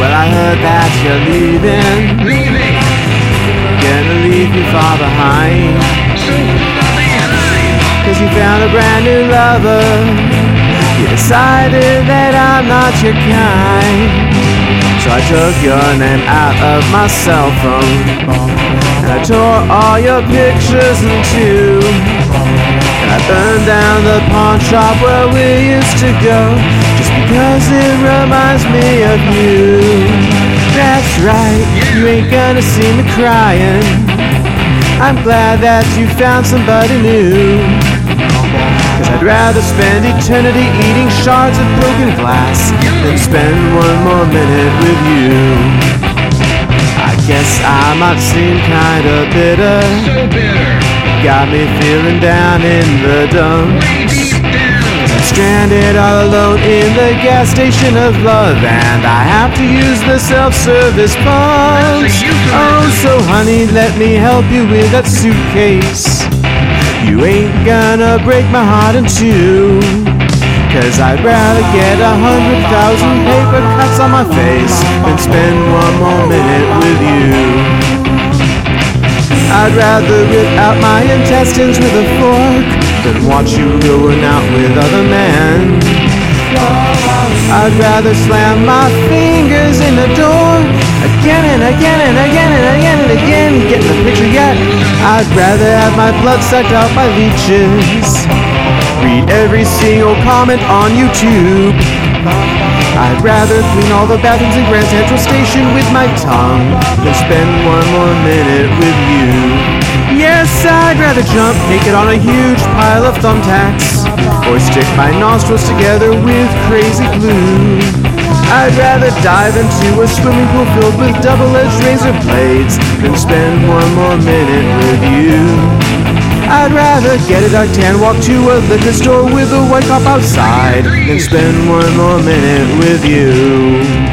Well, I heard that you're leaving. Leaving, Gonna leave me far behind. far behind. Cause you found a brand new lover. You decided that I'm not your kind. So I took your name out of my cell phone. And I tore all your pictures in two. I burned down the pawn shop where we used to go. Just because it reminds me of you. That's right, you ain't gonna see me crying. I'm glad that you found somebody new. Cause I'd rather spend eternity eating shards of broken glass than spend one more minute with you. I guess I might seem kinda bitter. Got me feeling down in the dumps. stranded all alone in the gas station of love, and I have to use the self-service pumps. Oh, so honey, let me help you with that suitcase. You ain't gonna break my heart in two. Cause I'd rather get a hundred thousand paper cuts on my face than spend one more minute with you. I'd rather rip out my intestines with a fork than watch you going out with other men. I'd rather slam my fingers in the door again and again and again and again and again. Get the picture yet? I'd rather have my blood sucked out by leeches. Read every single comment on YouTube. I'd rather clean all the bathrooms in Grand Central Station with my tongue than spend one more minute with you. Yes, I'd rather jump naked on a huge pile of thumbtacks or stick my nostrils together with crazy glue. I'd rather dive into a swimming pool filled with double-edged razor blades than spend one more minute with you. I'd rather get a dark tan, walk to a liquor store with a white cop outside than spend one more minute with you.